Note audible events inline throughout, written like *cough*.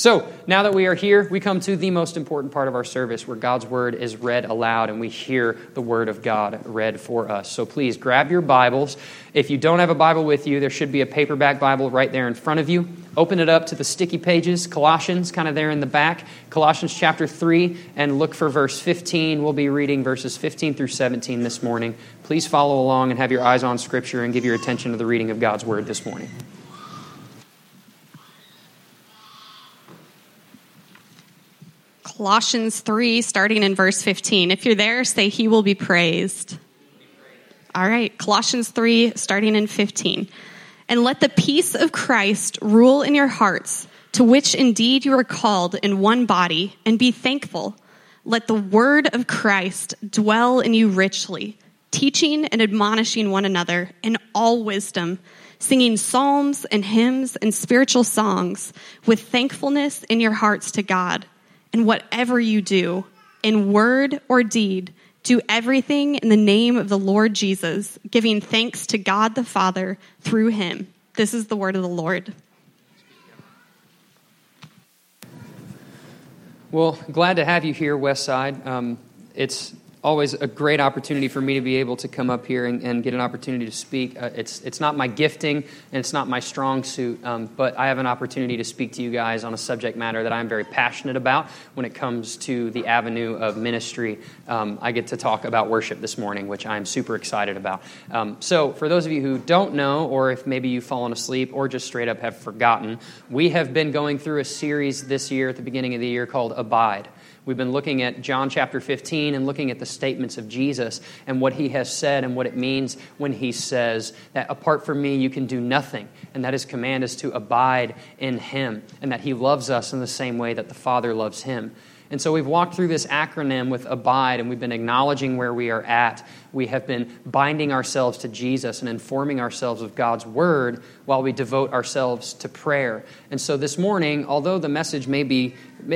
So, now that we are here, we come to the most important part of our service where God's word is read aloud and we hear the word of God read for us. So, please grab your Bibles. If you don't have a Bible with you, there should be a paperback Bible right there in front of you. Open it up to the sticky pages, Colossians, kind of there in the back, Colossians chapter 3, and look for verse 15. We'll be reading verses 15 through 17 this morning. Please follow along and have your eyes on Scripture and give your attention to the reading of God's word this morning. Colossians 3, starting in verse 15. If you're there, say, He will be praised. All right, Colossians 3, starting in 15. And let the peace of Christ rule in your hearts, to which indeed you are called in one body, and be thankful. Let the word of Christ dwell in you richly, teaching and admonishing one another in all wisdom, singing psalms and hymns and spiritual songs with thankfulness in your hearts to God. And whatever you do, in word or deed, do everything in the name of the Lord Jesus, giving thanks to God the Father through him. This is the word of the Lord. Well, glad to have you here, Westside. Um, it's always a great opportunity for me to be able to come up here and, and get an opportunity to speak. Uh, it's, it's not my gifting and it's not my strong suit, um, but I have an opportunity to speak to you guys on a subject matter that I'm very passionate about when it comes to the avenue of ministry. Um, I get to talk about worship this morning, which I'm super excited about. Um, so, for those of you who don't know, or if maybe you've fallen asleep or just straight up have forgotten, we have been going through a series this year at the beginning of the year called Abide. We've been looking at John chapter 15 and looking at the statements of Jesus and what he has said and what it means when he says that apart from me you can do nothing. And that his command is to abide in him and that he loves us in the same way that the Father loves him. And so we've walked through this acronym with abide, and we've been acknowledging where we are at. We have been binding ourselves to Jesus and informing ourselves of God's word while we devote ourselves to prayer. And so this morning, although the message may be,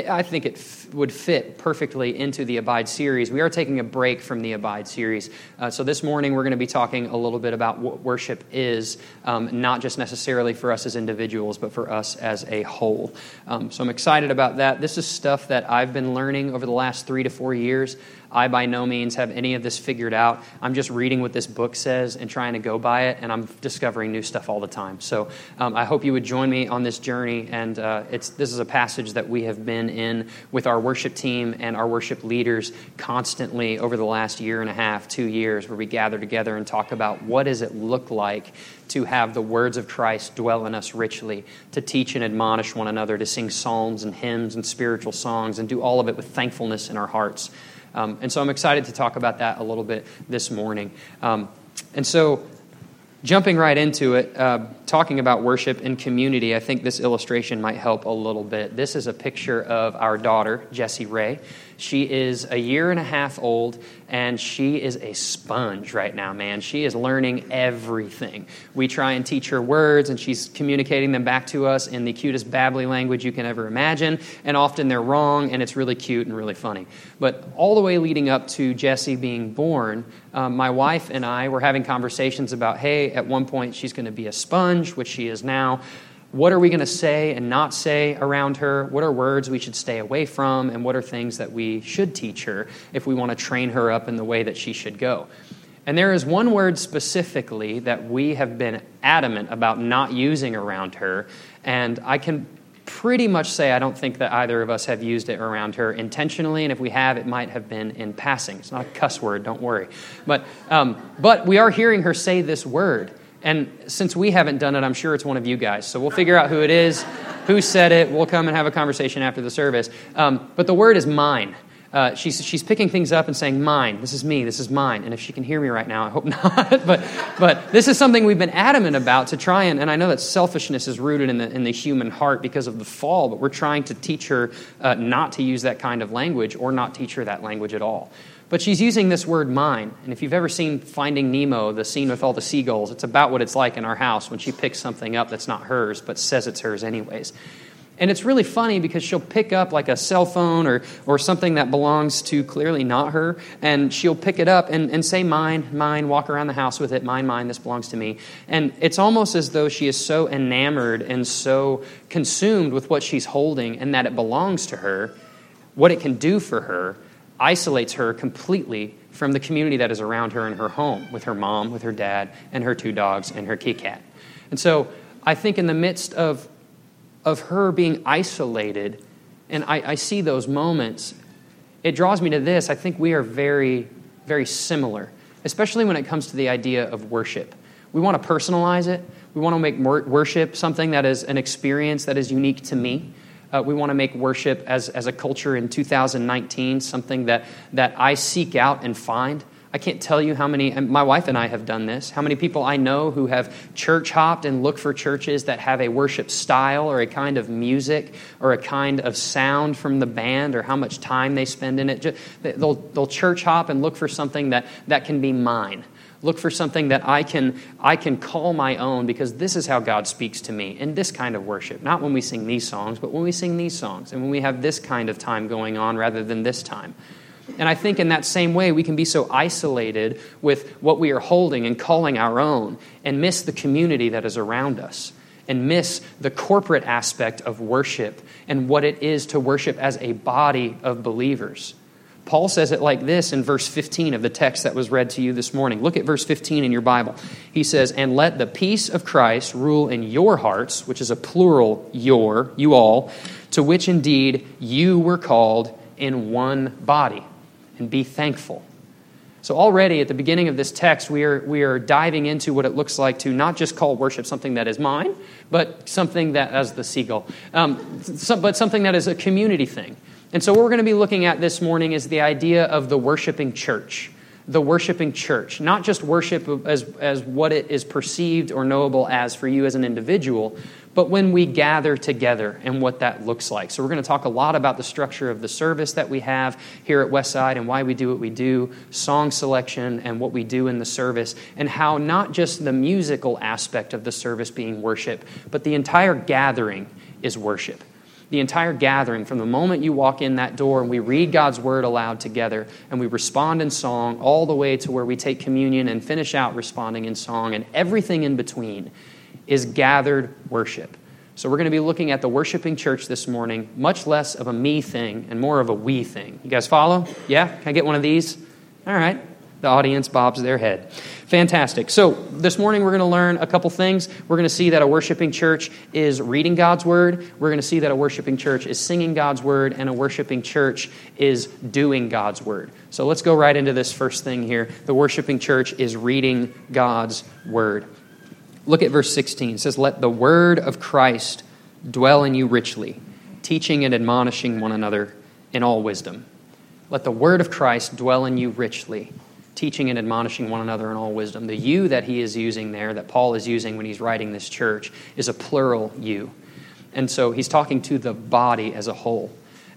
I think it f- would fit perfectly into the Abide series, we are taking a break from the Abide series. Uh, so this morning, we're going to be talking a little bit about what worship is, um, not just necessarily for us as individuals, but for us as a whole. Um, so I'm excited about that. This is stuff that I've been learning over the last three to four years. I by no means have any of this figured out. I'm just reading what this book says and trying to go by it, and I'm discovering new stuff all the time. So um, I hope you would join me on this journey. And uh, it's, this is a passage that we have been in with our worship team and our worship leaders constantly over the last year and a half, two years, where we gather together and talk about what does it look like to have the words of Christ dwell in us richly, to teach and admonish one another, to sing psalms and hymns and spiritual songs, and do all of it with thankfulness in our hearts. Um, and so I'm excited to talk about that a little bit this morning. Um, and so, jumping right into it, uh, talking about worship and community, I think this illustration might help a little bit. This is a picture of our daughter, Jessie Ray. She is a year and a half old, and she is a sponge right now, man. She is learning everything. We try and teach her words, and she's communicating them back to us in the cutest babbly language you can ever imagine, and often they're wrong, and it's really cute and really funny. But all the way leading up to Jesse being born, um, my wife and I were having conversations about hey, at one point she's going to be a sponge, which she is now what are we going to say and not say around her? What are words we should stay away from? And what are things that we should teach her if we want to train her up in the way that she should go? And there is one word specifically that we have been adamant about not using around her. And I can pretty much say I don't think that either of us have used it around her intentionally. And if we have, it might have been in passing. It's not a cuss word, don't worry. But, um, but we are hearing her say this word. And since we haven't done it, I'm sure it's one of you guys. So we'll figure out who it is, who said it. We'll come and have a conversation after the service. Um, but the word is mine. Uh, she's, she's picking things up and saying, Mine, this is me, this is mine. And if she can hear me right now, I hope *laughs* not. but, but this is something we've been adamant about to try and, and I know that selfishness is rooted in the, in the human heart because of the fall, but we're trying to teach her uh, not to use that kind of language or not teach her that language at all. But she's using this word mine. And if you've ever seen Finding Nemo, the scene with all the seagulls, it's about what it's like in our house when she picks something up that's not hers, but says it's hers anyways. And it's really funny because she'll pick up like a cell phone or, or something that belongs to clearly not her, and she'll pick it up and, and say, Mine, mine, walk around the house with it, mine, mine, this belongs to me. And it's almost as though she is so enamored and so consumed with what she's holding and that it belongs to her, what it can do for her, isolates her completely from the community that is around her in her home with her mom, with her dad, and her two dogs and her kitty cat. And so I think in the midst of of her being isolated, and I, I see those moments, it draws me to this. I think we are very, very similar, especially when it comes to the idea of worship. We want to personalize it. We want to make worship something that is an experience that is unique to me. Uh, we want to make worship as, as a culture in 2019 something that, that I seek out and find. I can't tell you how many, my wife and I have done this, how many people I know who have church hopped and look for churches that have a worship style or a kind of music or a kind of sound from the band or how much time they spend in it. They'll, they'll church hop and look for something that, that can be mine. Look for something that I can, I can call my own because this is how God speaks to me in this kind of worship. Not when we sing these songs, but when we sing these songs and when we have this kind of time going on rather than this time. And I think in that same way, we can be so isolated with what we are holding and calling our own and miss the community that is around us and miss the corporate aspect of worship and what it is to worship as a body of believers. Paul says it like this in verse 15 of the text that was read to you this morning. Look at verse 15 in your Bible. He says, And let the peace of Christ rule in your hearts, which is a plural, your, you all, to which indeed you were called in one body and be thankful. So, already at the beginning of this text, we are, we are diving into what it looks like to not just call worship something that is mine, but something that, as the seagull, um, but something that is a community thing. And so, what we're going to be looking at this morning is the idea of the worshiping church. The worshiping church, not just worship as, as what it is perceived or knowable as for you as an individual, but when we gather together and what that looks like. So, we're going to talk a lot about the structure of the service that we have here at Westside and why we do what we do, song selection, and what we do in the service, and how not just the musical aspect of the service being worship, but the entire gathering is worship. The entire gathering, from the moment you walk in that door and we read God's word aloud together and we respond in song, all the way to where we take communion and finish out responding in song, and everything in between is gathered worship. So we're going to be looking at the worshiping church this morning, much less of a me thing and more of a we thing. You guys follow? Yeah? Can I get one of these? All right. The audience bobs their head. Fantastic. So, this morning we're going to learn a couple things. We're going to see that a worshiping church is reading God's word. We're going to see that a worshiping church is singing God's word, and a worshiping church is doing God's word. So, let's go right into this first thing here. The worshiping church is reading God's word. Look at verse 16. It says, Let the word of Christ dwell in you richly, teaching and admonishing one another in all wisdom. Let the word of Christ dwell in you richly, teaching and admonishing one another in all wisdom. The you that he is using there, that Paul is using when he's writing this church, is a plural you. And so he's talking to the body as a whole.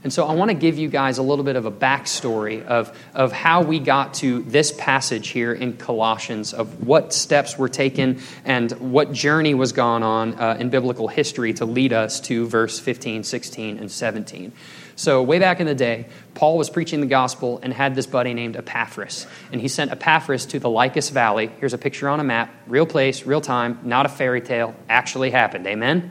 And so I want to give you guys a little bit of a backstory of, of how we got to this passage here in Colossians, of what steps were taken and what journey was gone on uh, in biblical history to lead us to verse 15, 16, and 17. So, way back in the day, Paul was preaching the gospel and had this buddy named Epaphras. And he sent Epaphras to the Lycus Valley. Here's a picture on a map, real place, real time, not a fairy tale, actually happened. Amen?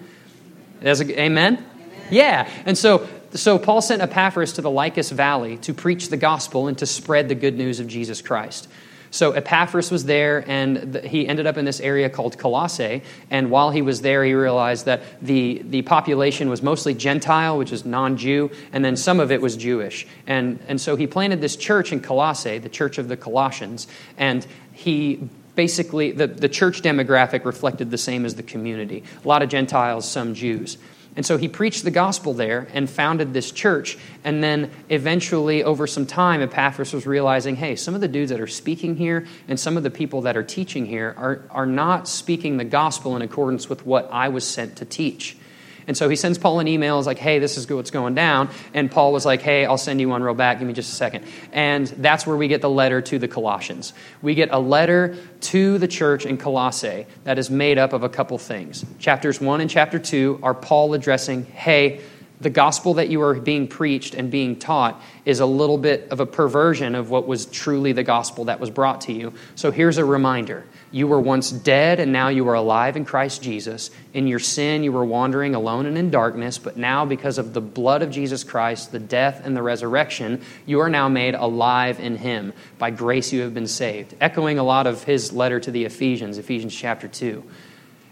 A, amen? amen? Yeah. And so so Paul sent Epaphras to the Lycus Valley to preach the gospel and to spread the good news of Jesus Christ. So Epaphras was there, and he ended up in this area called Colossae. And while he was there, he realized that the, the population was mostly Gentile, which is non Jew, and then some of it was Jewish. And, and so he planted this church in Colossae, the church of the Colossians, and he basically, the, the church demographic reflected the same as the community a lot of Gentiles, some Jews. And so he preached the gospel there and founded this church. And then eventually, over some time, Epaphras was realizing hey, some of the dudes that are speaking here and some of the people that are teaching here are, are not speaking the gospel in accordance with what I was sent to teach. And so he sends Paul an email, is like, hey, this is what's going down. And Paul was like, hey, I'll send you one real back. Give me just a second. And that's where we get the letter to the Colossians. We get a letter to the church in Colossae that is made up of a couple things. Chapters 1 and chapter 2 are Paul addressing, hey, the gospel that you are being preached and being taught is a little bit of a perversion of what was truly the gospel that was brought to you. So here's a reminder You were once dead, and now you are alive in Christ Jesus. In your sin, you were wandering alone and in darkness, but now, because of the blood of Jesus Christ, the death and the resurrection, you are now made alive in Him. By grace, you have been saved. Echoing a lot of his letter to the Ephesians, Ephesians chapter 2.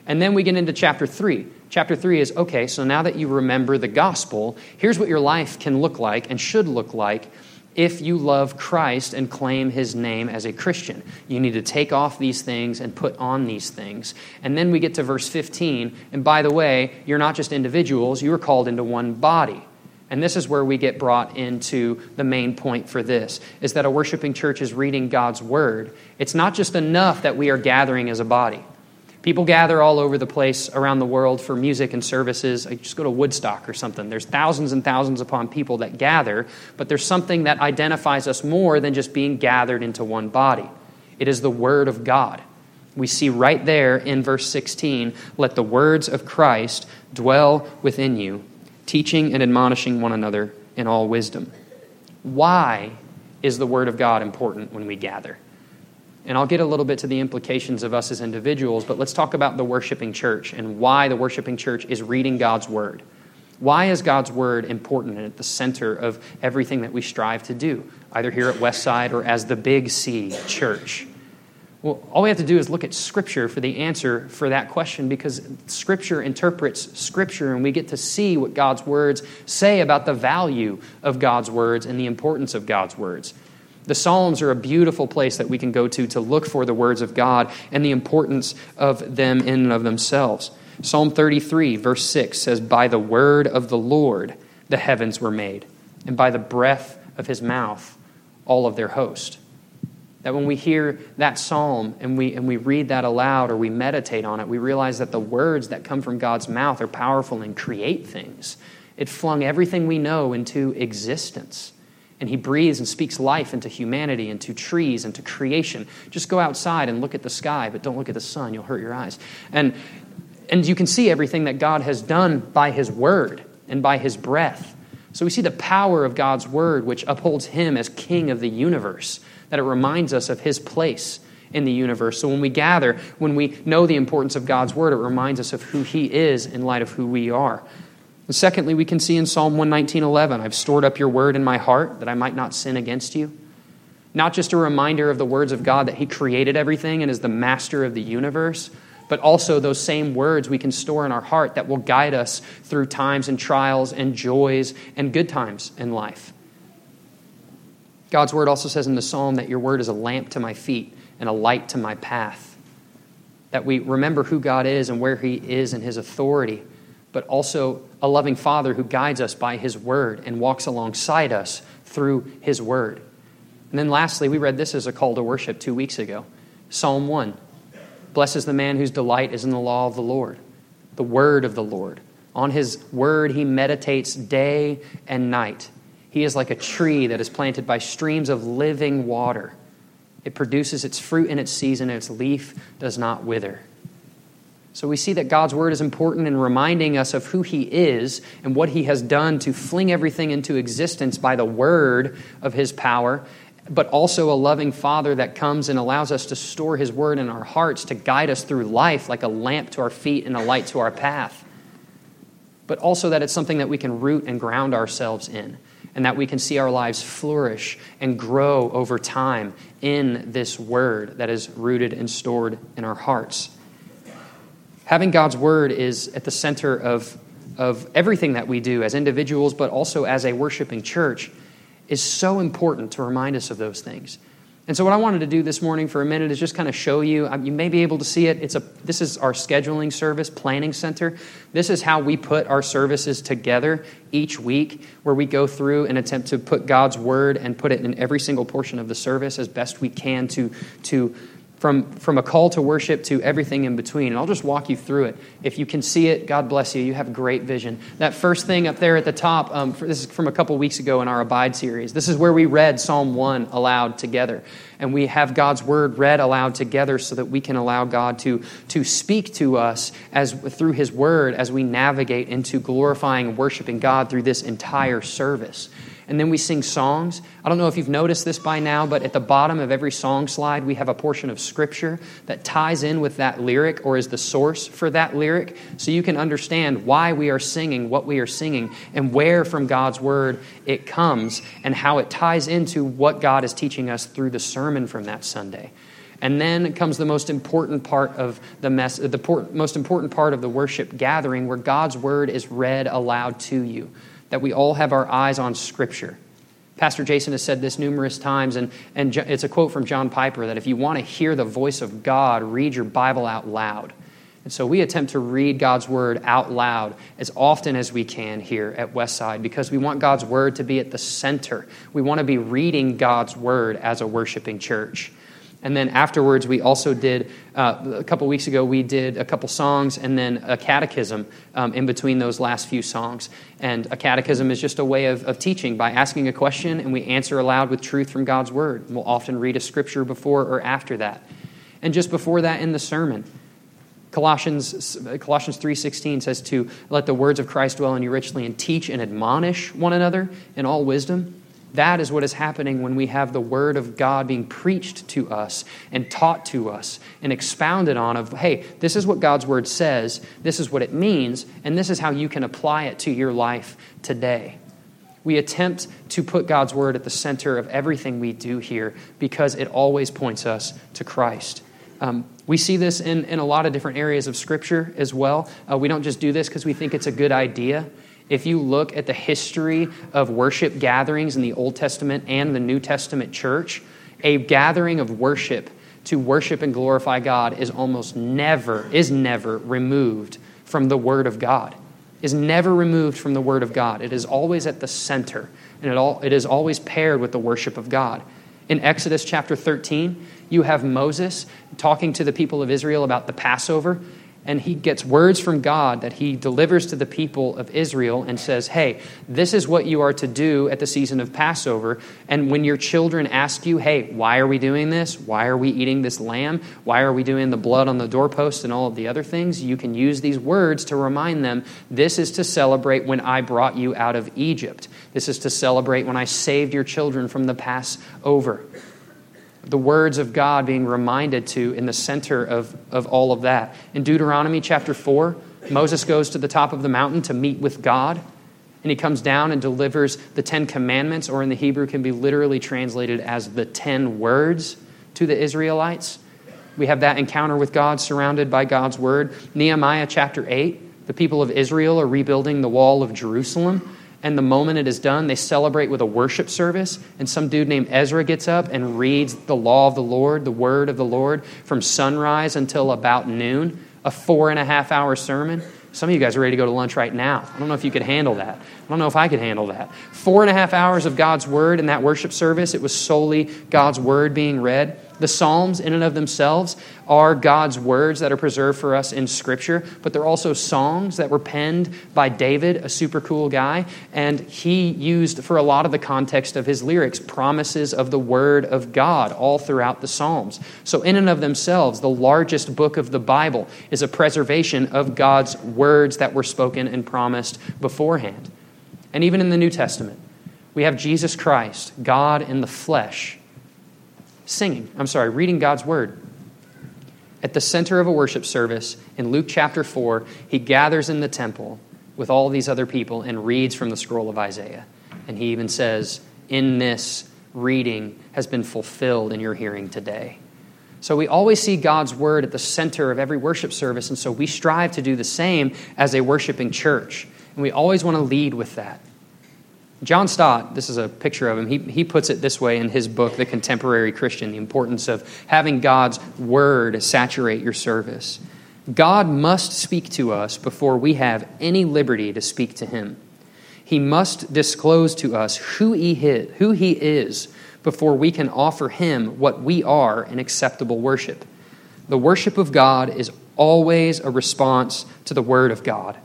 And then we get into chapter 3. Chapter 3 is okay, so now that you remember the gospel, here's what your life can look like and should look like if you love Christ and claim his name as a Christian. You need to take off these things and put on these things. And then we get to verse 15. And by the way, you're not just individuals, you are called into one body. And this is where we get brought into the main point for this is that a worshiping church is reading God's word. It's not just enough that we are gathering as a body. People gather all over the place around the world for music and services. I just go to Woodstock or something. There's thousands and thousands upon people that gather, but there's something that identifies us more than just being gathered into one body. It is the Word of God. We see right there in verse 16 let the words of Christ dwell within you, teaching and admonishing one another in all wisdom. Why is the Word of God important when we gather? And I'll get a little bit to the implications of us as individuals, but let's talk about the worshiping church and why the worshiping church is reading God's word. Why is God's word important and at the center of everything that we strive to do, either here at Westside or as the Big C church? Well, all we have to do is look at Scripture for the answer for that question because Scripture interprets Scripture and we get to see what God's words say about the value of God's words and the importance of God's words. The Psalms are a beautiful place that we can go to to look for the words of God and the importance of them in and of themselves. Psalm 33, verse 6 says, By the word of the Lord the heavens were made, and by the breath of his mouth all of their host. That when we hear that psalm and we, and we read that aloud or we meditate on it, we realize that the words that come from God's mouth are powerful and create things. It flung everything we know into existence and he breathes and speaks life into humanity, into trees, into creation. Just go outside and look at the sky, but don't look at the sun. You'll hurt your eyes. And, and you can see everything that God has done by his word and by his breath. So we see the power of God's word, which upholds him as king of the universe, that it reminds us of his place in the universe. So when we gather, when we know the importance of God's word, it reminds us of who he is in light of who we are. And secondly, we can see in Psalm 119:11, I've stored up your word in my heart that I might not sin against you. Not just a reminder of the words of God that he created everything and is the master of the universe, but also those same words we can store in our heart that will guide us through times and trials and joys and good times in life. God's word also says in the psalm that your word is a lamp to my feet and a light to my path. That we remember who God is and where he is and his authority but also a loving Father who guides us by His Word and walks alongside us through His Word. And then lastly, we read this as a call to worship two weeks ago Psalm 1. Blesses the man whose delight is in the law of the Lord, the Word of the Lord. On His Word, he meditates day and night. He is like a tree that is planted by streams of living water. It produces its fruit in its season, and its leaf does not wither. So we see that God's word is important in reminding us of who he is and what he has done to fling everything into existence by the word of his power, but also a loving father that comes and allows us to store his word in our hearts to guide us through life like a lamp to our feet and a light to our path. But also that it's something that we can root and ground ourselves in and that we can see our lives flourish and grow over time in this word that is rooted and stored in our hearts. Having God's word is at the center of, of everything that we do as individuals, but also as a worshiping church, is so important to remind us of those things. And so, what I wanted to do this morning for a minute is just kind of show you. Um, you may be able to see it. It's a, this is our scheduling service, planning center. This is how we put our services together each week, where we go through and attempt to put God's word and put it in every single portion of the service as best we can to, to from, from a call to worship to everything in between. And I'll just walk you through it. If you can see it, God bless you. You have great vision. That first thing up there at the top, um, for, this is from a couple weeks ago in our Abide series. This is where we read Psalm 1 aloud together. And we have God's word read aloud together so that we can allow God to, to speak to us as, through his word as we navigate into glorifying and worshiping God through this entire service and then we sing songs. I don't know if you've noticed this by now, but at the bottom of every song slide, we have a portion of scripture that ties in with that lyric or is the source for that lyric so you can understand why we are singing what we are singing and where from God's word it comes and how it ties into what God is teaching us through the sermon from that Sunday. And then comes the most important part of the mess, the most important part of the worship gathering where God's word is read aloud to you that we all have our eyes on Scripture. Pastor Jason has said this numerous times, and, and it's a quote from John Piper that if you want to hear the voice of God, read your Bible out loud. And so we attempt to read God's Word out loud as often as we can here at Westside because we want God's Word to be at the center. We want to be reading God's Word as a worshiping church. And then afterwards, we also did, uh, a couple weeks ago, we did a couple songs and then a catechism um, in between those last few songs. And a catechism is just a way of, of teaching by asking a question and we answer aloud with truth from God's word. And we'll often read a scripture before or after that. And just before that in the sermon, Colossians, Colossians 3.16 says to let the words of Christ dwell in you richly and teach and admonish one another in all wisdom that is what is happening when we have the Word of God being preached to us and taught to us and expounded on of, hey, this is what God's Word says, this is what it means, and this is how you can apply it to your life today. We attempt to put God's Word at the center of everything we do here because it always points us to Christ. Um, we see this in, in a lot of different areas of Scripture as well. Uh, we don't just do this because we think it's a good idea. If you look at the history of worship gatherings in the Old Testament and the New Testament church, a gathering of worship to worship and glorify God is almost never, is never removed from the Word of God. Is never removed from the Word of God. It is always at the center, and it, all, it is always paired with the worship of God. In Exodus chapter 13, you have Moses talking to the people of Israel about the Passover, and he gets words from God that he delivers to the people of Israel and says, Hey, this is what you are to do at the season of Passover. And when your children ask you, Hey, why are we doing this? Why are we eating this lamb? Why are we doing the blood on the doorpost and all of the other things? You can use these words to remind them this is to celebrate when I brought you out of Egypt. This is to celebrate when I saved your children from the Passover the words of God being reminded to in the center of, of all of that. In Deuteronomy chapter 4, Moses goes to the top of the mountain to meet with God, and he comes down and delivers the Ten Commandments, or in the Hebrew can be literally translated as the Ten Words to the Israelites. We have that encounter with God surrounded by God's Word. Nehemiah chapter 8, the people of Israel are rebuilding the wall of Jerusalem and the moment it is done, they celebrate with a worship service. And some dude named Ezra gets up and reads the law of the Lord, the word of the Lord, from sunrise until about noon, a four and a half hour sermon. Some of you guys are ready to go to lunch right now. I don't know if you could handle that. I don't know if I could handle that. Four and a half hours of God's word in that worship service. It was solely God's word being read. The Psalms, in and of themselves, are God's words that are preserved for us in Scripture, but they're also songs that were penned by David, a super cool guy, and he used for a lot of the context of his lyrics promises of the Word of God all throughout the Psalms. So, in and of themselves, the largest book of the Bible is a preservation of God's words that were spoken and promised beforehand. And even in the New Testament, we have Jesus Christ, God in the flesh singing, I'm sorry, reading God's word. At the center of a worship service in Luke chapter 4, he gathers in the temple with all these other people and reads from the scroll of Isaiah. And he even says, In this reading has been fulfilled in your hearing today. So we always see God's word at the center of every worship service, and so we strive to do the same as a worshiping church. And we always want to lead with that. John Stott, this is a picture of him, he, he puts it this way in his book, The Contemporary Christian, the importance of having God's word saturate your service. God must speak to us before we have any liberty to speak to him. He must disclose to us who he, who he is before we can offer him what we are in acceptable worship. The worship of God is always a response to the Word of God.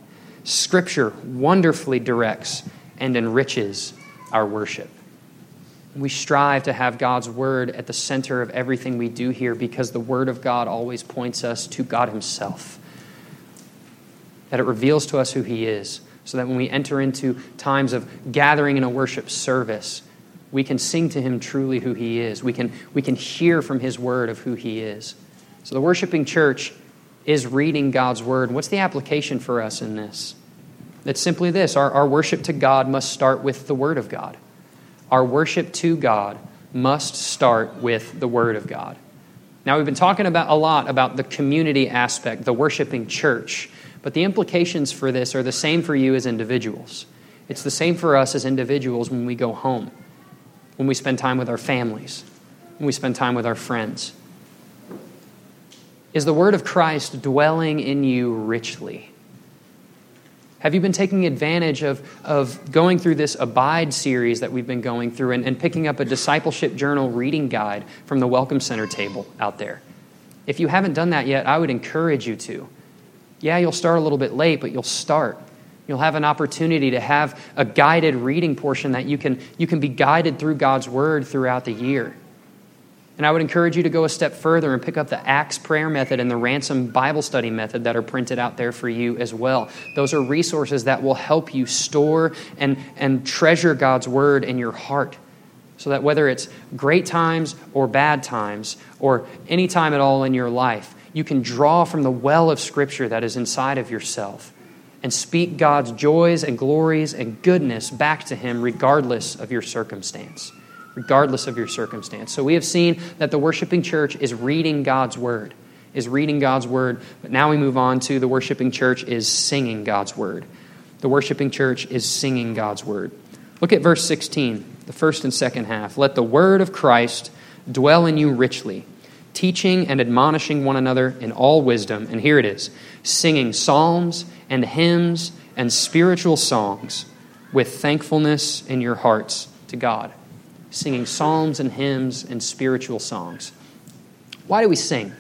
Scripture wonderfully directs and enriches our worship. We strive to have God's Word at the center of everything we do here because the Word of God always points us to God Himself. That it reveals to us who He is, so that when we enter into times of gathering in a worship service, we can sing to Him truly who He is. We can, we can hear from His Word of who He is. So the worshiping church is reading God's Word. What's the application for us in this? It's simply this our, our worship to God must start with the Word of God. Our worship to God must start with the Word of God. Now, we've been talking about a lot about the community aspect, the worshiping church, but the implications for this are the same for you as individuals. It's the same for us as individuals when we go home, when we spend time with our families, when we spend time with our friends. Is the Word of Christ dwelling in you richly? Have you been taking advantage of, of going through this Abide series that we've been going through and, and picking up a discipleship journal reading guide from the Welcome Center table out there? If you haven't done that yet, I would encourage you to. Yeah, you'll start a little bit late, but you'll start. You'll have an opportunity to have a guided reading portion that you can, you can be guided through God's Word throughout the year. And I would encourage you to go a step further and pick up the Acts prayer method and the Ransom Bible study method that are printed out there for you as well. Those are resources that will help you store and, and treasure God's word in your heart. So that whether it's great times or bad times or any time at all in your life, you can draw from the well of Scripture that is inside of yourself and speak God's joys and glories and goodness back to Him regardless of your circumstance regardless of your circumstance. So we have seen that the worshiping church is reading God's word, is reading God's word. But now we move on to the worshiping church is singing God's word. The worshiping church is singing God's word. Look at verse 16, the first and second half. Let the word of Christ dwell in you richly, teaching and admonishing one another in all wisdom. And here it is singing psalms and hymns and spiritual songs with thankfulness in your hearts to God singing psalms and hymns and spiritual songs. Why do we sing?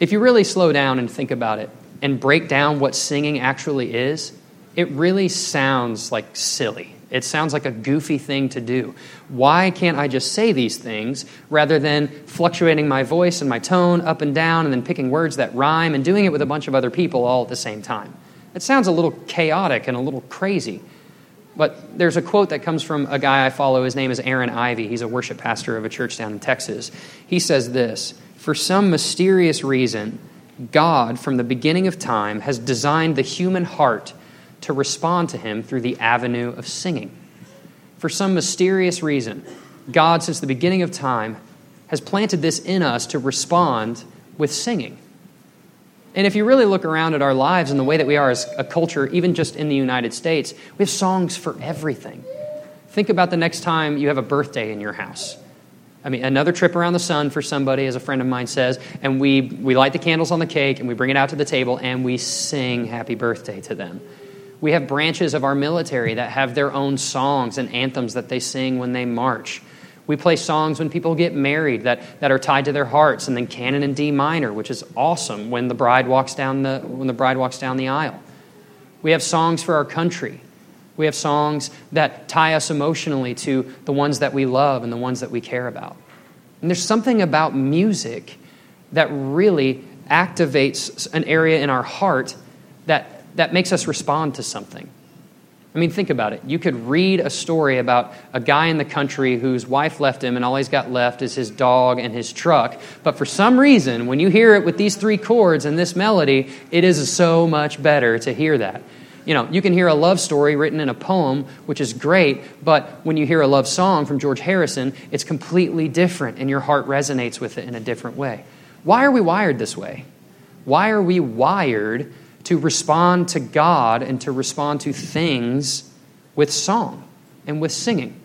If you really slow down and think about it and break down what singing actually is, it really sounds like silly. It sounds like a goofy thing to do. Why can't I just say these things rather than fluctuating my voice and my tone up and down and then picking words that rhyme and doing it with a bunch of other people all at the same time? It sounds a little chaotic and a little crazy. But there's a quote that comes from a guy I follow. His name is Aaron Ivey. He's a worship pastor of a church down in Texas. He says this For some mysterious reason, God, from the beginning of time, has designed the human heart to respond to Him through the avenue of singing. For some mysterious reason, God, since the beginning of time, has planted this in us to respond with singing. And if you really look around at our lives and the way that we are as a culture, even just in the United States, we have songs for everything. Think about the next time you have a birthday in your house. I mean, another trip around the sun for somebody, as a friend of mine says, and we, we light the candles on the cake and we bring it out to the table and we sing happy birthday to them. We have branches of our military that have their own songs and anthems that they sing when they march. We play songs when people get married that, that are tied to their hearts, and then canon in D minor, which is awesome when the bride walks down the, when the, bride walks down the aisle. We have songs for our country. We have songs that tie us emotionally to the ones that we love and the ones that we care about. And there's something about music that really activates an area in our heart that, that makes us respond to something. I mean, think about it. You could read a story about a guy in the country whose wife left him, and all he's got left is his dog and his truck. But for some reason, when you hear it with these three chords and this melody, it is so much better to hear that. You know, you can hear a love story written in a poem, which is great, but when you hear a love song from George Harrison, it's completely different, and your heart resonates with it in a different way. Why are we wired this way? Why are we wired? To respond to God and to respond to things with song and with singing.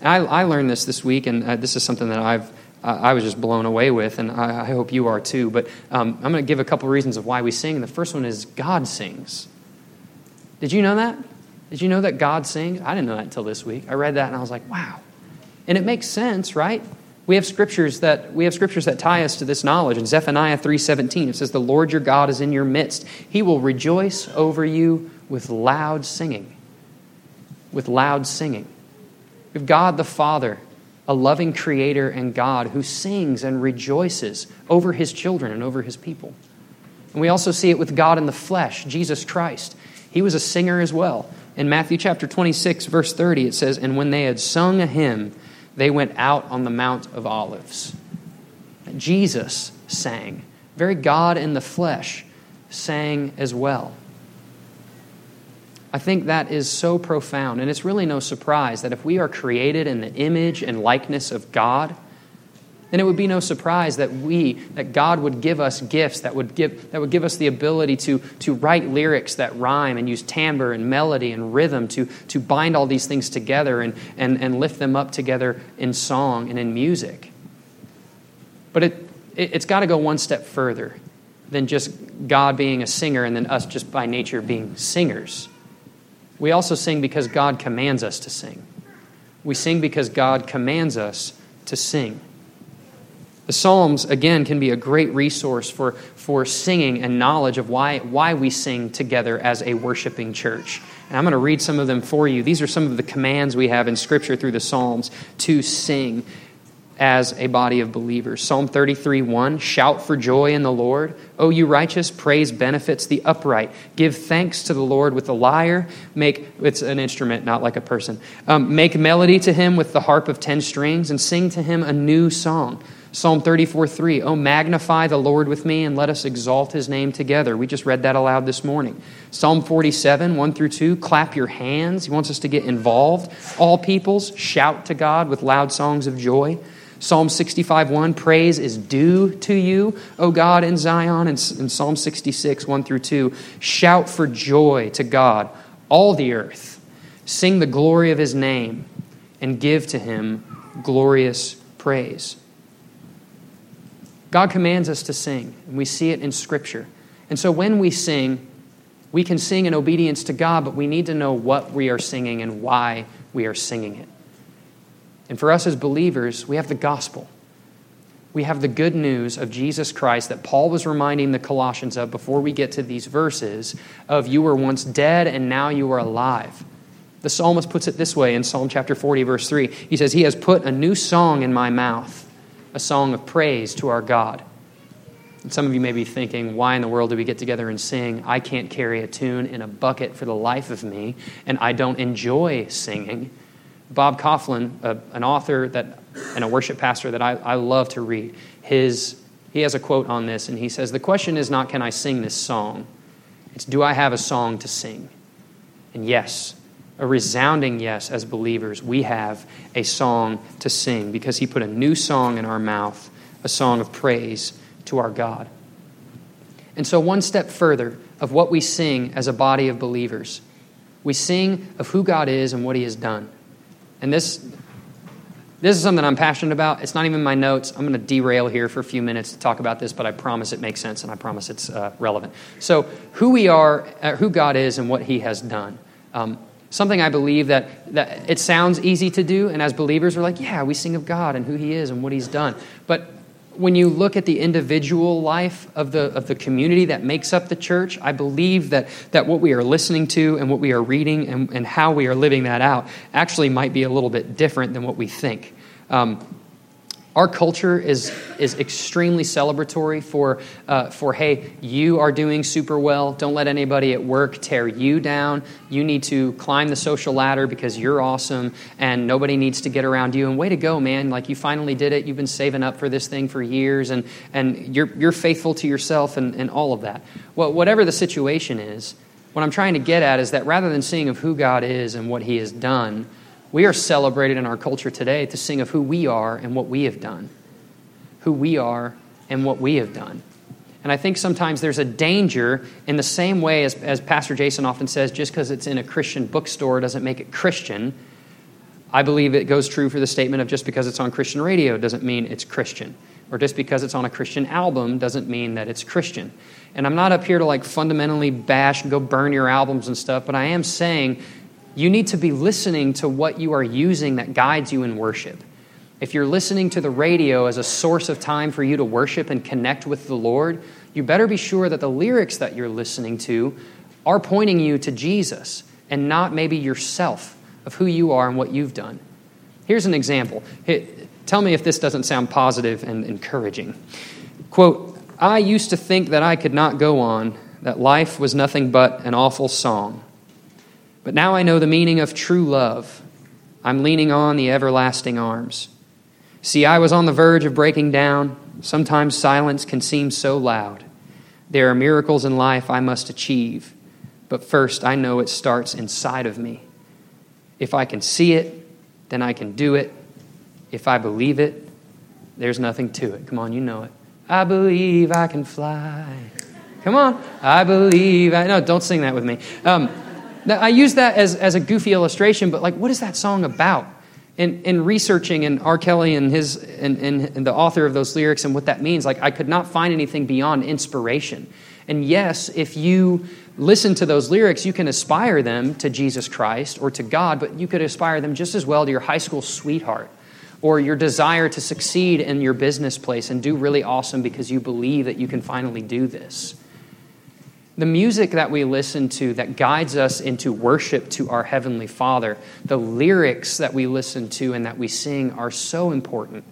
I, I learned this this week, and uh, this is something that I've uh, I was just blown away with, and I, I hope you are too. But um, I'm going to give a couple reasons of why we sing. The first one is God sings. Did you know that? Did you know that God sings? I didn't know that until this week. I read that and I was like, wow. And it makes sense, right? We have scriptures that we have scriptures that tie us to this knowledge. In Zephaniah 3:17 it says the Lord your God is in your midst. He will rejoice over you with loud singing. With loud singing. Have God the Father, a loving creator and God who sings and rejoices over his children and over his people. And we also see it with God in the flesh, Jesus Christ. He was a singer as well. In Matthew chapter 26 verse 30 it says, "And when they had sung a hymn, they went out on the Mount of Olives. Jesus sang. Very God in the flesh sang as well. I think that is so profound, and it's really no surprise that if we are created in the image and likeness of God, then it would be no surprise that we, that God would give us gifts that would give, that would give us the ability to, to write lyrics that rhyme and use timbre and melody and rhythm to, to bind all these things together and, and, and lift them up together in song and in music. But it, it, it's got to go one step further than just God being a singer and then us just by nature being singers. We also sing because God commands us to sing. We sing because God commands us to sing. The Psalms, again, can be a great resource for, for singing and knowledge of why, why we sing together as a worshiping church. And I'm going to read some of them for you. These are some of the commands we have in Scripture through the Psalms to sing as a body of believers. Psalm 33 1 Shout for joy in the Lord. O you righteous, praise benefits the upright. Give thanks to the Lord with the lyre. Make, it's an instrument, not like a person. Um, make melody to him with the harp of ten strings and sing to him a new song. Psalm 34 3, Oh, magnify the Lord with me and let us exalt his name together. We just read that aloud this morning. Psalm 47 1 through 2, clap your hands. He wants us to get involved. All peoples, shout to God with loud songs of joy. Psalm 65 1, praise is due to you, O God in Zion. And, and Psalm 66 1 through 2, shout for joy to God, all the earth. Sing the glory of his name and give to him glorious praise. God commands us to sing, and we see it in Scripture. And so when we sing, we can sing in obedience to God, but we need to know what we are singing and why we are singing it. And for us as believers, we have the gospel. We have the good news of Jesus Christ that Paul was reminding the Colossians of before we get to these verses of you were once dead and now you are alive. The psalmist puts it this way in Psalm chapter 40 verse 3. He says, "He has put a new song in my mouth." A song of praise to our God. And some of you may be thinking, why in the world do we get together and sing? I can't carry a tune in a bucket for the life of me, and I don't enjoy singing. Bob a, an author that, and a worship pastor that I, I love to read, his, he has a quote on this, and he says, The question is not, can I sing this song? It's, do I have a song to sing? And yes, a resounding yes as believers. We have a song to sing because He put a new song in our mouth, a song of praise to our God. And so, one step further of what we sing as a body of believers, we sing of who God is and what He has done. And this, this is something I'm passionate about. It's not even my notes. I'm going to derail here for a few minutes to talk about this, but I promise it makes sense and I promise it's uh, relevant. So, who we are, uh, who God is, and what He has done. Um, something I believe that, that it sounds easy to do, and as believers, we're like, yeah, we sing of God and who He is and what He's done. But when you look at the individual life of the, of the community that makes up the church, I believe that, that what we are listening to and what we are reading and, and how we are living that out actually might be a little bit different than what we think. Um, our culture is, is extremely celebratory for, uh, for, hey, you are doing super well. Don't let anybody at work tear you down. You need to climb the social ladder because you're awesome and nobody needs to get around you. And way to go, man. Like you finally did it. You've been saving up for this thing for years and, and you're, you're faithful to yourself and, and all of that. Well, whatever the situation is, what I'm trying to get at is that rather than seeing of who God is and what He has done, we are celebrated in our culture today to sing of who we are and what we have done. Who we are and what we have done. And I think sometimes there's a danger in the same way as, as Pastor Jason often says, just because it's in a Christian bookstore doesn't make it Christian. I believe it goes true for the statement of just because it's on Christian radio doesn't mean it's Christian. Or just because it's on a Christian album doesn't mean that it's Christian. And I'm not up here to like fundamentally bash and go burn your albums and stuff, but I am saying you need to be listening to what you are using that guides you in worship. if you're listening to the radio as a source of time for you to worship and connect with the Lord, you better be sure that the lyrics that you're listening to are pointing you to Jesus and not maybe yourself of who you are and what you've done. Here's an example. Tell me if this doesn't sound positive and encouraging. Quote, I used to think that I could not go on, that life was nothing but an awful song. But now I know the meaning of true love. I'm leaning on the everlasting arms. See, I was on the verge of breaking down. Sometimes silence can seem so loud. There are miracles in life I must achieve, but first I know it starts inside of me. If I can see it, then I can do it. If I believe it, there's nothing to it. Come on, you know it. I believe I can fly. Come on. I believe. I, no, don't sing that with me. Um, I use that as, as a goofy illustration, but like, what is that song about? in, in researching and R. Kelly and his and, and, and, the author of those lyrics and what that means, like I could not find anything beyond inspiration. And yes, if you listen to those lyrics, you can aspire them to Jesus Christ or to God, but you could aspire them just as well to your high school sweetheart or your desire to succeed in your business place and do really awesome because you believe that you can finally do this. The music that we listen to that guides us into worship to our Heavenly Father, the lyrics that we listen to and that we sing are so important.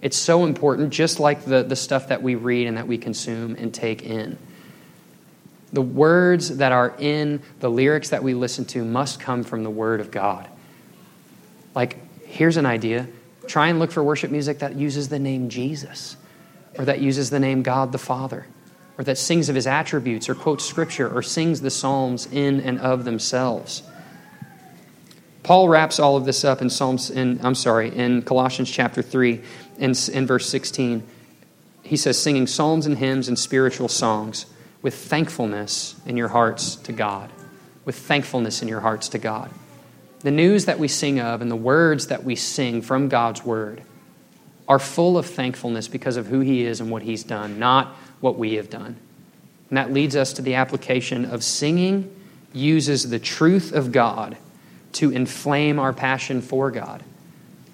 It's so important, just like the, the stuff that we read and that we consume and take in. The words that are in the lyrics that we listen to must come from the Word of God. Like, here's an idea try and look for worship music that uses the name Jesus or that uses the name God the Father or that sings of his attributes or quotes scripture or sings the Psalms in and of themselves. Paul wraps all of this up in Psalms in I'm sorry, in Colossians chapter 3 in, in verse 16. He says singing psalms and hymns and spiritual songs with thankfulness in your hearts to God. With thankfulness in your hearts to God. The news that we sing of and the words that we sing from God's word are full of thankfulness because of who he is and what he's done, not what we have done. And that leads us to the application of singing uses the truth of God to inflame our passion for God.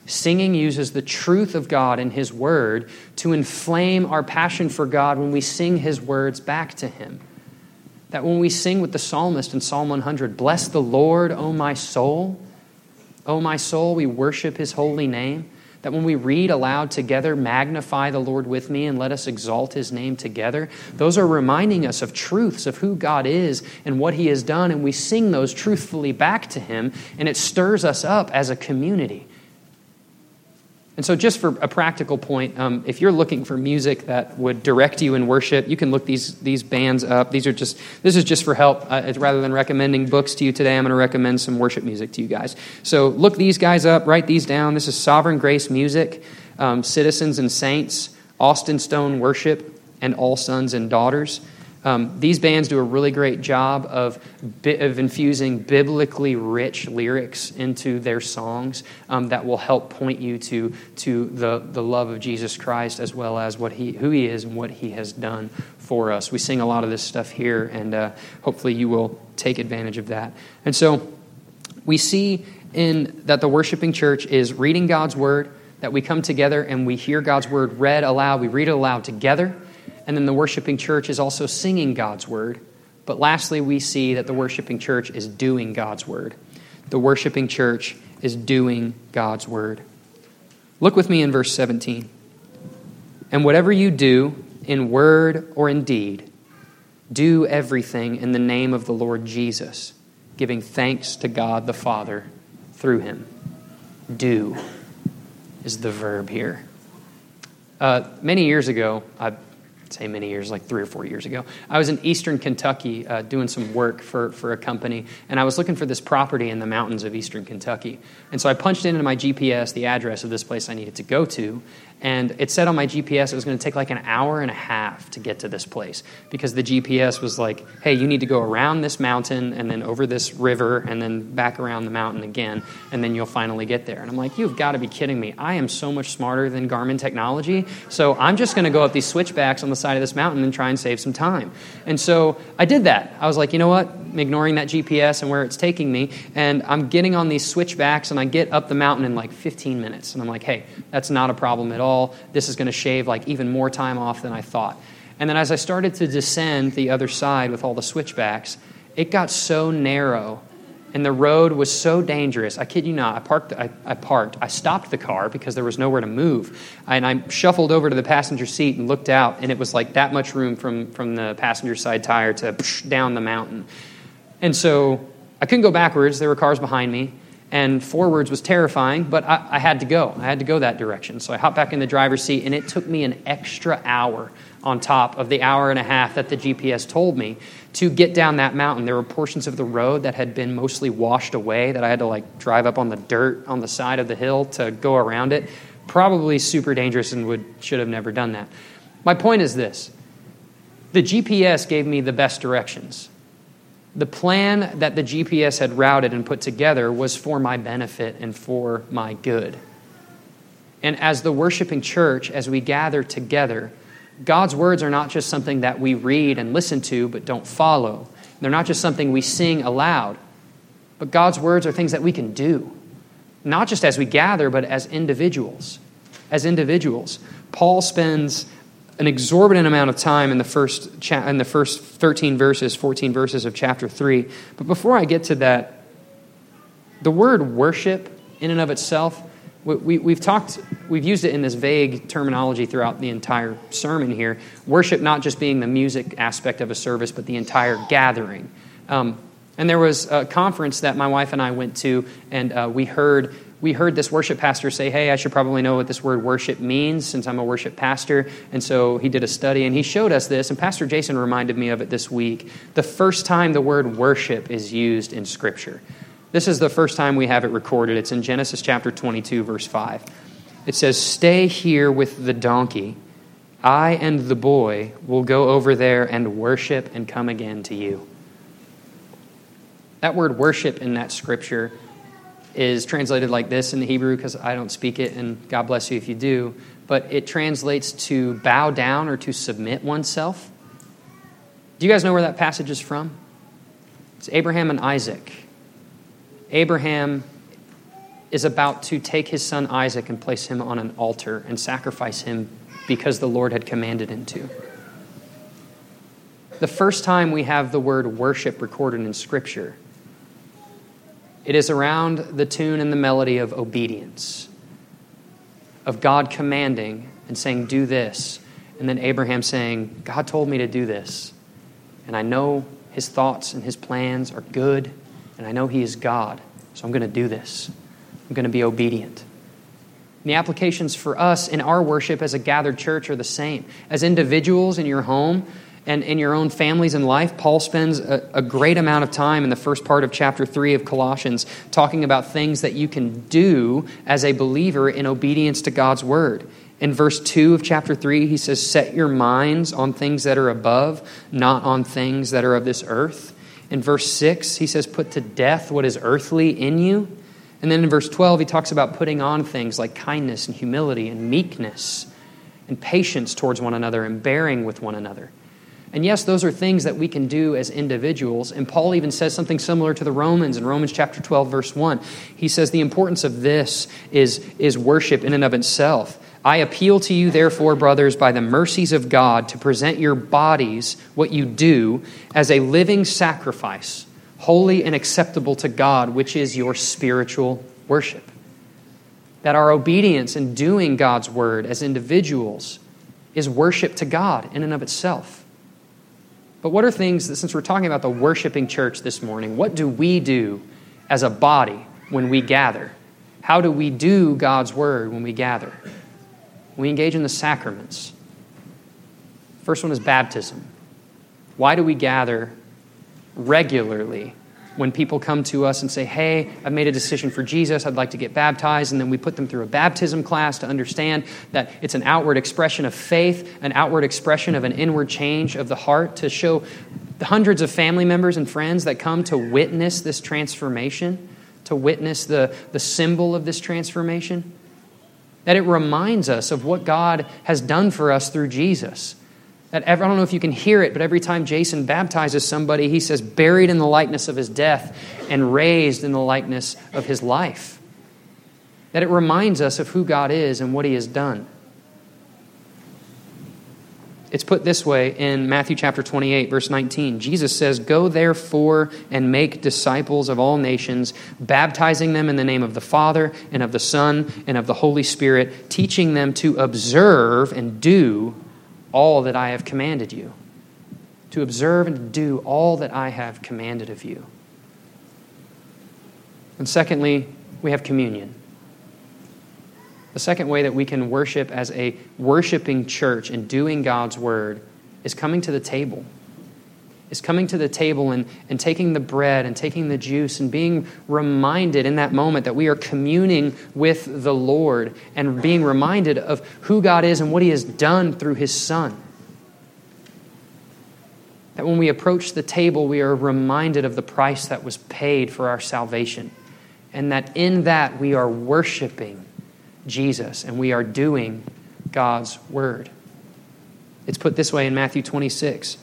Singing uses the truth of God and His Word to inflame our passion for God when we sing His words back to Him. That when we sing with the psalmist in Psalm 100, Bless the Lord, O my soul, O my soul, we worship His holy name. That when we read aloud together, magnify the Lord with me and let us exalt his name together, those are reminding us of truths of who God is and what he has done, and we sing those truthfully back to him, and it stirs us up as a community. And so, just for a practical point, um, if you're looking for music that would direct you in worship, you can look these these bands up. These are just this is just for help. Uh, rather than recommending books to you today, I'm going to recommend some worship music to you guys. So look these guys up, write these down. This is Sovereign Grace Music, um, Citizens and Saints, Austin Stone Worship, and All Sons and Daughters. Um, these bands do a really great job of, of infusing biblically rich lyrics into their songs um, that will help point you to, to the, the love of Jesus Christ as well as what he, who He is and what He has done for us. We sing a lot of this stuff here, and uh, hopefully you will take advantage of that. And so we see in that the worshiping church is reading God's Word, that we come together and we hear God's Word read aloud, we read it aloud together and then the worshiping church is also singing God's word. But lastly, we see that the worshiping church is doing God's word. The worshiping church is doing God's word. Look with me in verse 17. And whatever you do, in word or in deed, do everything in the name of the Lord Jesus, giving thanks to God the Father through him. Do is the verb here. Uh, many years ago, I say many years, like three or four years ago. I was in eastern Kentucky uh, doing some work for, for a company, and I was looking for this property in the mountains of eastern Kentucky. And so I punched into my GPS the address of this place I needed to go to, And it said on my GPS it was going to take like an hour and a half to get to this place because the GPS was like, hey, you need to go around this mountain and then over this river and then back around the mountain again, and then you'll finally get there. And I'm like, you've got to be kidding me. I am so much smarter than Garmin technology. So I'm just going to go up these switchbacks on the side of this mountain and try and save some time. And so I did that. I was like, you know what? I'm ignoring that GPS and where it's taking me. And I'm getting on these switchbacks and I get up the mountain in like 15 minutes. And I'm like, hey, that's not a problem at all all, this is going to shave like even more time off than I thought. And then as I started to descend the other side with all the switchbacks, it got so narrow and the road was so dangerous. I kid you not. I parked. I, I, parked. I stopped the car because there was nowhere to move, and I shuffled over to the passenger seat and looked out, and it was like that much room from from the passenger side tire to down the mountain. And so I couldn't go backwards. There were cars behind me, and forwards was terrifying, but I, I, had to go. I had to go that direction. So I hopped back in the driver's seat, and it took me an extra hour on top of the hour and a half that the GPS told me to get down that mountain. There were portions of the road that had been mostly washed away that I had to like drive up on the dirt on the side of the hill to go around it. Probably super dangerous and would should have never done that. My point is this. The GPS gave me the best directions. The plan that the GPS had routed and put together was for my benefit and for my good. And as the worshiping church, as we gather together, God's words are not just something that we read and listen to but don't follow. They're not just something we sing aloud, but God's words are things that we can do, not just as we gather, but as individuals. As individuals. Paul spends an exorbitant amount of time in the first cha- in the first 13 verses, 14 verses of chapter 3. But before I get to that, the word worship in and of itself, we, have we, talked, we've used it in this vague terminology throughout the entire sermon here. Worship not just being the music aspect of a service, but the entire gathering. Um, and there was a conference that my wife and I went to, and uh, we heard we heard this worship pastor say, Hey, I should probably know what this word worship means since I'm a worship pastor. And so he did a study and he showed us this, and Pastor Jason reminded me of it this week. The first time the word worship is used in Scripture. This is the first time we have it recorded. It's in Genesis chapter 22, verse 5. It says, Stay here with the donkey. I and the boy will go over there and worship and come again to you. That word worship in that scripture is translated like this in the Hebrew because I don't speak it, and God bless you if you do. But it translates to bow down or to submit oneself. Do you guys know where that passage is from? It's Abraham and Isaac. Abraham is about to take his son Isaac and place him on an altar and sacrifice him because the Lord had commanded him to. The first time we have the word worship recorded in Scripture it is around the tune and the melody of obedience, of God commanding and saying, Do this. And then Abraham saying, God told me to do this. And I know his thoughts and his plans are good. And I know he is God. So I'm going to do this. I'm going to be obedient. And the applications for us in our worship as a gathered church are the same. As individuals in your home, and in your own families and life, Paul spends a, a, great amount of time in the first part of chapter 3 of Colossians talking about things that you can do as a believer in obedience to God's word. In verse 2 of chapter 3, he says, Set your minds on things that are above, not on things that are of this earth. In verse 6, he says, Put to death what is earthly in you. And then in verse 12, he talks about putting on things like kindness and humility and meekness and patience towards one another and bearing with one another. And yes, those are things that we can do as individuals. And Paul even says something similar to the Romans in Romans chapter 12, verse 1. He says the importance of this is, is worship in and of itself. I appeal to you, therefore, brothers, by the mercies of God, to present your bodies, what you do, as a living sacrifice, holy and acceptable to God, which is your spiritual worship. That our obedience in doing God's word as individuals is worship to God in and of itself. But what are things that, since we're talking about the worshiping church this morning, what do we do as a body when we gather? How do we do God's word when we gather? We engage in the sacraments. First one is baptism. Why do we gather regularly when people come to us and say, Hey, I've made a decision for Jesus, I'd like to get baptized, and then we put them through a baptism class to understand that it's an outward expression of faith, an outward expression of an inward change of the heart to show the hundreds of family members and friends that come to witness this transformation, to witness the, the symbol of this transformation. That it reminds us of what God has done for us through Jesus that every, I don't know if you can hear it, but every time Jason baptizes somebody, he says, buried in the likeness of his death and raised in the likeness of his life. That it reminds us of who God is and what he has done. It's put this way in Matthew chapter 28, verse 19. Jesus says, Go therefore and make disciples of all nations, baptizing them in the name of the Father and of the Son and of the Holy Spirit, teaching them to observe and do all that I have commanded you, to observe and to do all that I have commanded of you. And secondly, we have communion. The second way that we can worship as a worshiping church and doing God's word is coming to the table. Is coming to the table and, and taking the bread and taking the juice and being reminded in that moment that we are communing with the Lord and being reminded of who God is and what He has done through His Son. That when we approach the table, we are reminded of the price that was paid for our salvation. And that in that we are worshiping Jesus and we are doing God's word. It's put this way in Matthew 26.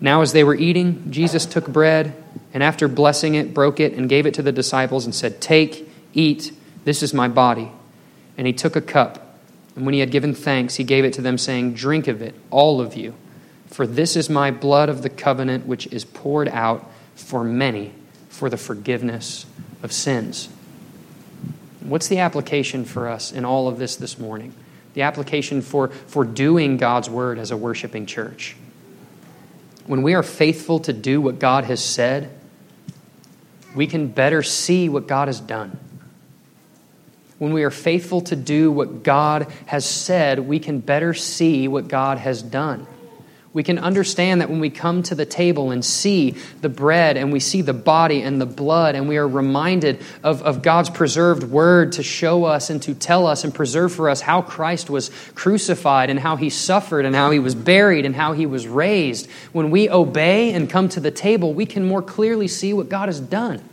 Now, as they were eating, Jesus took bread and after blessing it, broke it and gave it to the disciples and said, Take, eat, this is my body. And he took a cup, and when he had given thanks, he gave it to them, saying, Drink of it, all of you, for this is my blood of the covenant, which is poured out for many for the forgiveness of sins. What's the application for us in all of this this morning? The application for, for doing God's word as a worshiping church when we are faithful to do what God has said, we can better see what God has done. When we are faithful to do what God has said, we can better see what God has done. We can understand that when we come to the table and see the bread and we see the body and the blood, and we are reminded of, of God's preserved word to show us and to tell us and preserve for us how Christ was crucified and how he suffered and how he was buried and how he was raised, when we obey and come to the table, we can more clearly see what God has done.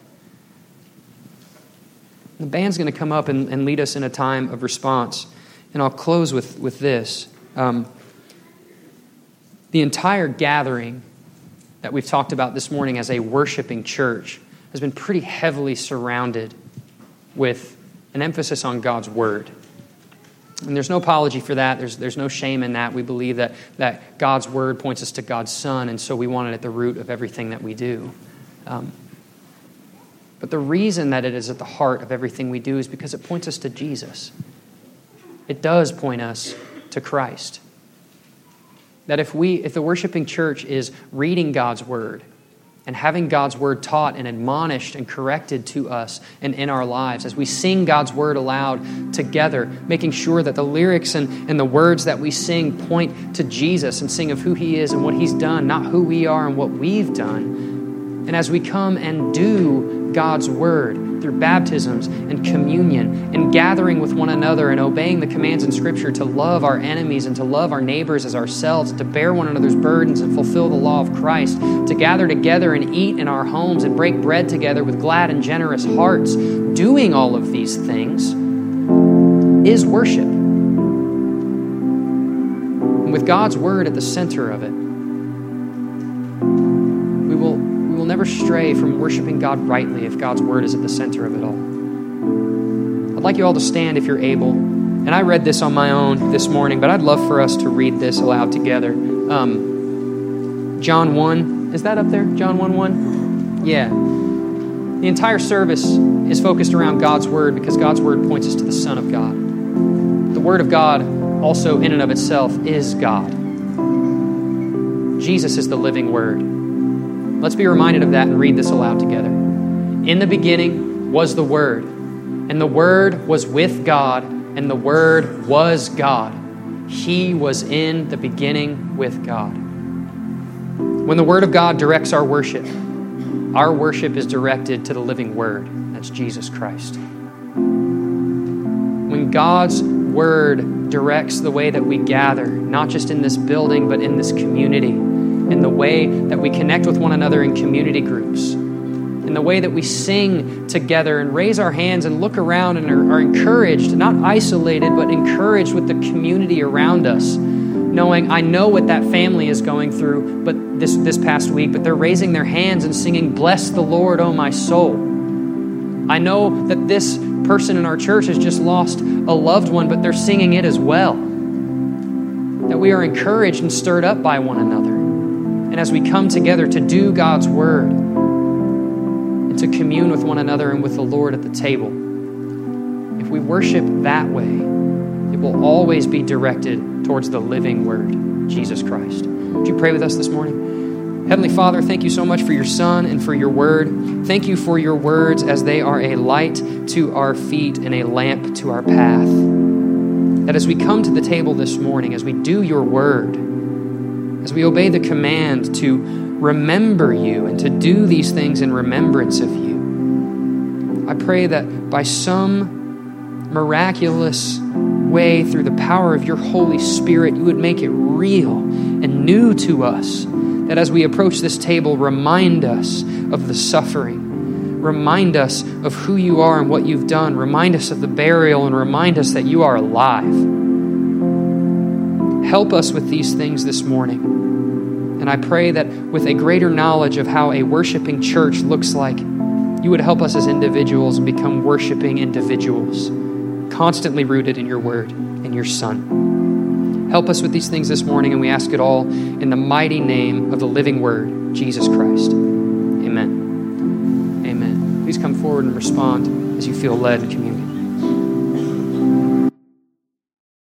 The band's going to come up and, and lead us in a time of response. And I'll close with, with this. Um, the entire gathering that we've talked about this morning as a worshiping church has been pretty heavily surrounded with an emphasis on God's Word. And there's no apology for that. There's, there's no shame in that. We believe that, that God's Word points us to God's Son, and so we want it at the root of everything that we do. Um, but the reason that it is at the heart of everything we do is because it points us to Jesus. It does point us to Christ. That if we, if the worshiping church is reading God's word and having God's word taught and admonished and corrected to us and in our lives, as we sing God's word aloud together, making sure that the lyrics and, and the words that we sing point to Jesus and sing of who He is and what He's done, not who we are and what we've done. And as we come and do God's word through baptisms and communion and gathering with one another and obeying the commands in Scripture to love our enemies and to love our neighbors as ourselves, to bear one another's burdens and fulfill the law of Christ, to gather together and eat in our homes and break bread together with glad and generous hearts, doing all of these things is worship. And with God's word at the center of it, will never stray from worshiping God rightly if God's word is at the center of it all. I'd like you all to stand if you're able. And I read this on my own this morning, but I'd love for us to read this aloud together. Um, John 1, is that up there? John 1 1? Yeah. The entire service is focused around God's word because God's word points us to the Son of God. The word of God, also in and of itself, is God. Jesus is the living word. Let's be reminded of that and read this aloud together. In the beginning was the Word, and the Word was with God, and the Word was God. He was in the beginning with God. When the Word of God directs our worship, our worship is directed to the living Word. That's Jesus Christ. When God's Word directs the way that we gather, not just in this building, but in this community, in the way that we connect with one another in community groups, in the way that we sing together and raise our hands and look around and are, are encouraged, not isolated, but encouraged with the community around us knowing I know what that family is going through but this, this past week, but they're raising their hands and singing, Bless the Lord, O my soul. I know that this person in our church has just lost a loved one, but they're singing it as well. That we are encouraged and stirred up by one another. And as we come together to do God's word and to commune with one another and with the Lord at the table, if we worship that way, it will always be directed towards the living Word, Jesus Christ. Would you pray with us this morning? Heavenly Father, thank you so much for your Son and for your Word. Thank you for your words as they are a light to our feet and a lamp to our path. That as we come to the table this morning, as we do your Word, as we obey the command to remember you and to do these things in remembrance of you, I pray that by some miraculous way through the power of your Holy Spirit, you would make it real and new to us. That as we approach this table, remind us of the suffering, remind us of who you are and what you've done, remind us of the burial, and remind us that you are alive. Help us with these things this morning. And I pray that with a greater knowledge of how a worshiping church looks like, you would help us as individuals become worshiping individuals constantly rooted in your word and your Son. Help us with these things this morning, and we ask it all in the mighty name of the living word, Jesus Christ. Amen. Amen. Please come forward and respond as you feel led in communion.